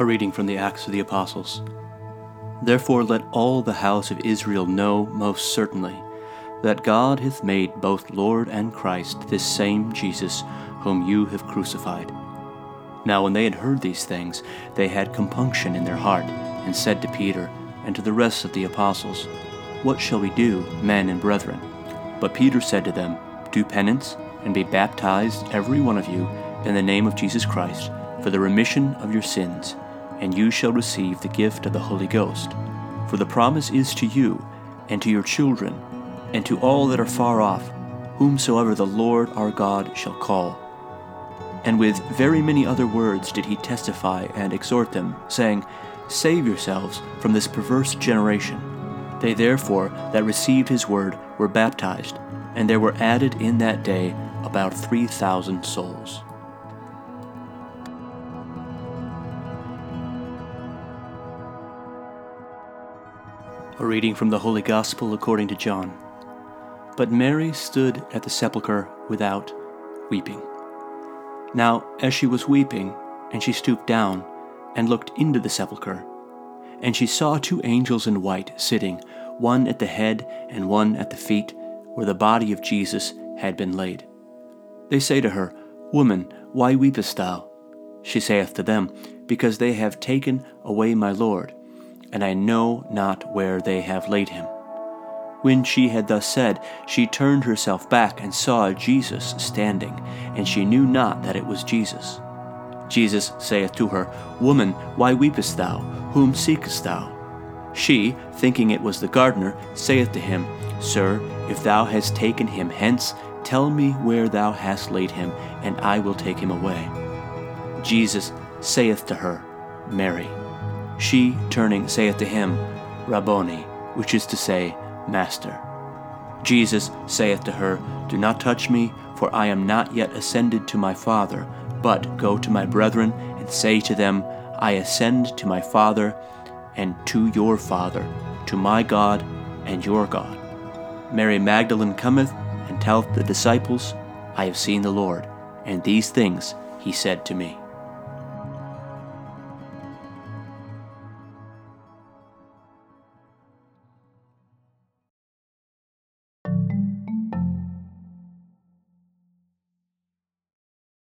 A reading from the Acts of the Apostles. Therefore let all the house of Israel know most certainly that God hath made both Lord and Christ this same Jesus whom you have crucified. Now when they had heard these things, they had compunction in their heart, and said to Peter and to the rest of the apostles, What shall we do, men and brethren? But Peter said to them, Do penance, and be baptized every one of you in the name of Jesus Christ, for the remission of your sins, and you shall receive the gift of the Holy Ghost. For the promise is to you, and to your children, and to all that are far off, whomsoever the Lord our God shall call. And with very many other words did he testify and exhort them, saying, Save yourselves from this perverse generation. They therefore that received his word were baptized, and there were added in that day about three thousand souls. A reading from the Holy Gospel according to John. But Mary stood at the sepulchre without, weeping. Now, as she was weeping, and she stooped down, and looked into the sepulchre, and she saw two angels in white sitting, one at the head and one at the feet, where the body of Jesus had been laid. They say to her, Woman, why weepest thou? She saith to them, Because they have taken away my Lord and I know not where they have laid him. When she had thus said, she turned herself back and saw Jesus standing, and she knew not that it was Jesus. Jesus saith to her, Woman, why weepest thou? Whom seekest thou? She, thinking it was the gardener, saith to him, Sir, if thou hast taken him hence, tell me where thou hast laid him, and I will take him away. Jesus saith to her, Mary. She, turning, saith to him, Rabboni, which is to say, Master. Jesus saith to her, Do not touch me, for I am not yet ascended to my Father, but go to my brethren, and say to them, I ascend to my Father, and to your Father, to my God and your God. Mary Magdalene cometh, and telleth the disciples, I have seen the Lord, and these things he said to me.